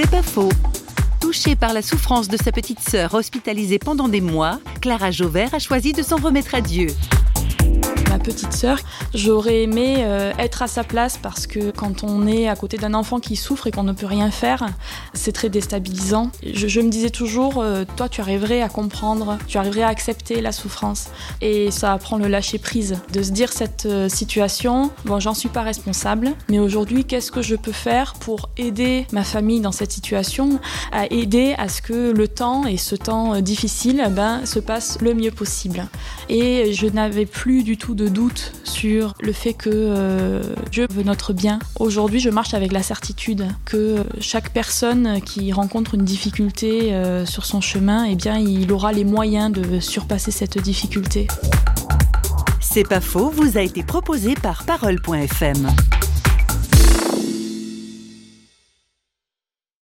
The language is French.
C'est pas faux. Touchée par la souffrance de sa petite sœur hospitalisée pendant des mois, Clara Jauvert a choisi de s'en remettre à Dieu petite sœur. J'aurais aimé euh, être à sa place parce que quand on est à côté d'un enfant qui souffre et qu'on ne peut rien faire, c'est très déstabilisant. Je, me disais toujours, euh, toi tu arriverais à comprendre, tu arriverais à accepter la souffrance. Et ça apprend le lâcher prise, de se dire cette euh, situation, bon j'en suis pas responsable, mais aujourd'hui qu'est-ce que je peux faire pour aider ma famille dans cette situation, à aider à ce que le temps et ce temps difficile ben, se passe le mieux possible? Et je n'avais plus du tout doute sur le fait que euh, Dieu veut notre bien. Aujourd'hui, je marche avec la certitude que chaque personne qui rencontre une difficulté euh, sur son chemin, eh bien, il aura les moyens de surpasser cette difficulté. C'est pas faux, vous a été proposé par parole.fm.